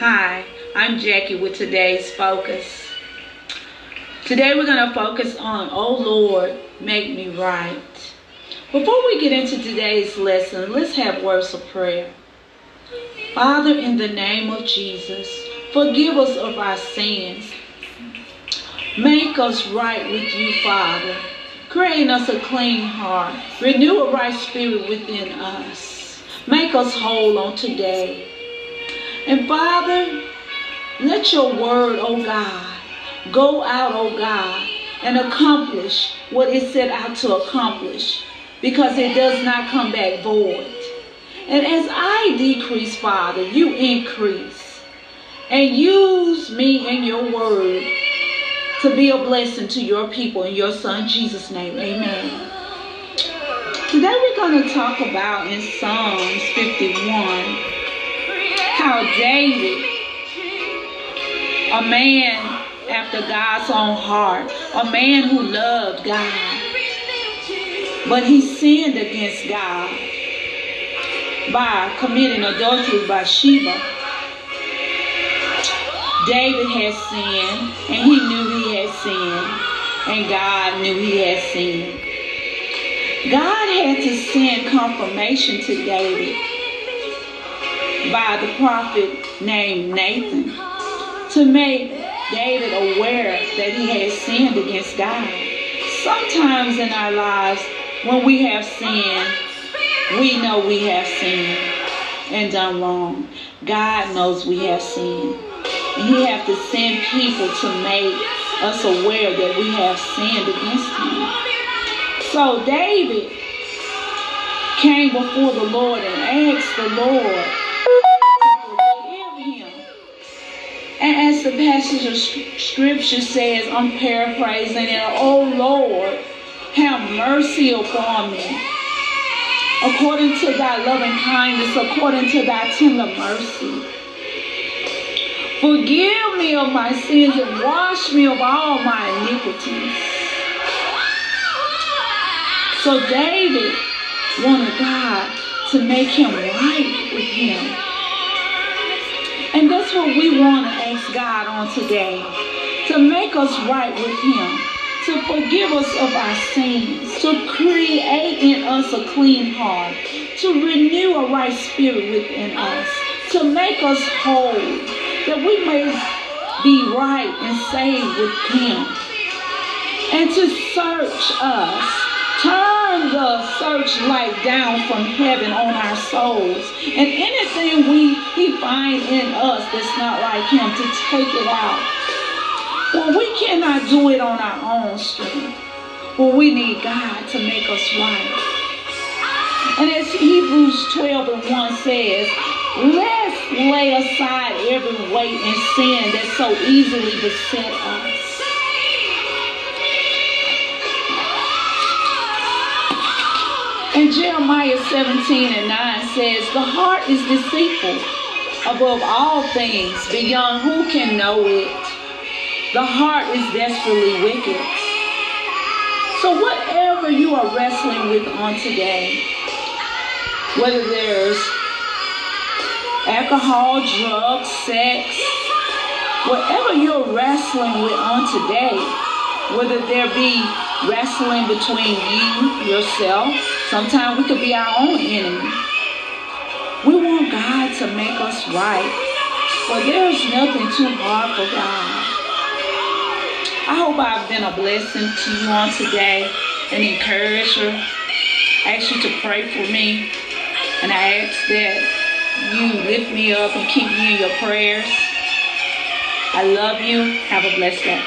Hi, I'm Jackie with today's focus. Today we're going to focus on, oh Lord, make me right. Before we get into today's lesson, let's have words of prayer. Father, in the name of Jesus, forgive us of our sins. Make us right with you, Father. Create us a clean heart. Renew a right spirit within us. Make us whole on today. And Father, let your word, oh God, go out, oh God, and accomplish what it set out to accomplish because it does not come back void. And as I decrease, Father, you increase. And use me and your word to be a blessing to your people in your son Jesus' name. Amen. Today we're going to talk about in Psalms 51 how David, a man after God's own heart, a man who loved God, but he sinned against God by committing adultery with Bathsheba. David had sinned, and he knew he had sinned, and God knew he had sinned. God had to send confirmation to David by the prophet named Nathan to make David aware that he had sinned against God. Sometimes in our lives, when we have sinned, we know we have sinned and done wrong. God knows we have sinned. And he has to send people to make us aware that we have sinned against him. So David came before the Lord and asked the Lord Passage of scripture says, I'm paraphrasing it, oh Lord, have mercy upon me. According to thy loving kindness, according to thy tender mercy. Forgive me of my sins and wash me of all my iniquities. So David wanted God to make him right with him. And that's what we want to ask God on today. To make us right with him. To forgive us of our sins. To create in us a clean heart. To renew a right spirit within us. To make us whole. That we may be right and saved with him. And to search us. Turn the searchlight down from heaven on our souls. And anything we he find in us that's not like him to take it out. Well, we cannot do it on our own strength. Well, we need God to make us right. And as Hebrews 12 and 1 says, let's lay aside every weight and sin that so easily beset us. And Jeremiah 17 and 9 says, The heart is deceitful above all things, beyond who can know it. The heart is desperately wicked. So, whatever you are wrestling with on today, whether there's alcohol, drugs, sex, whatever you're wrestling with on today, whether there be wrestling between you, yourself, Sometimes we could be our own enemy. We want God to make us right. But there's nothing too hard for God. I hope I've been a blessing to you on today, an encourager. I ask you to pray for me. And I ask that you lift me up and keep me in your prayers. I love you. Have a blessed day.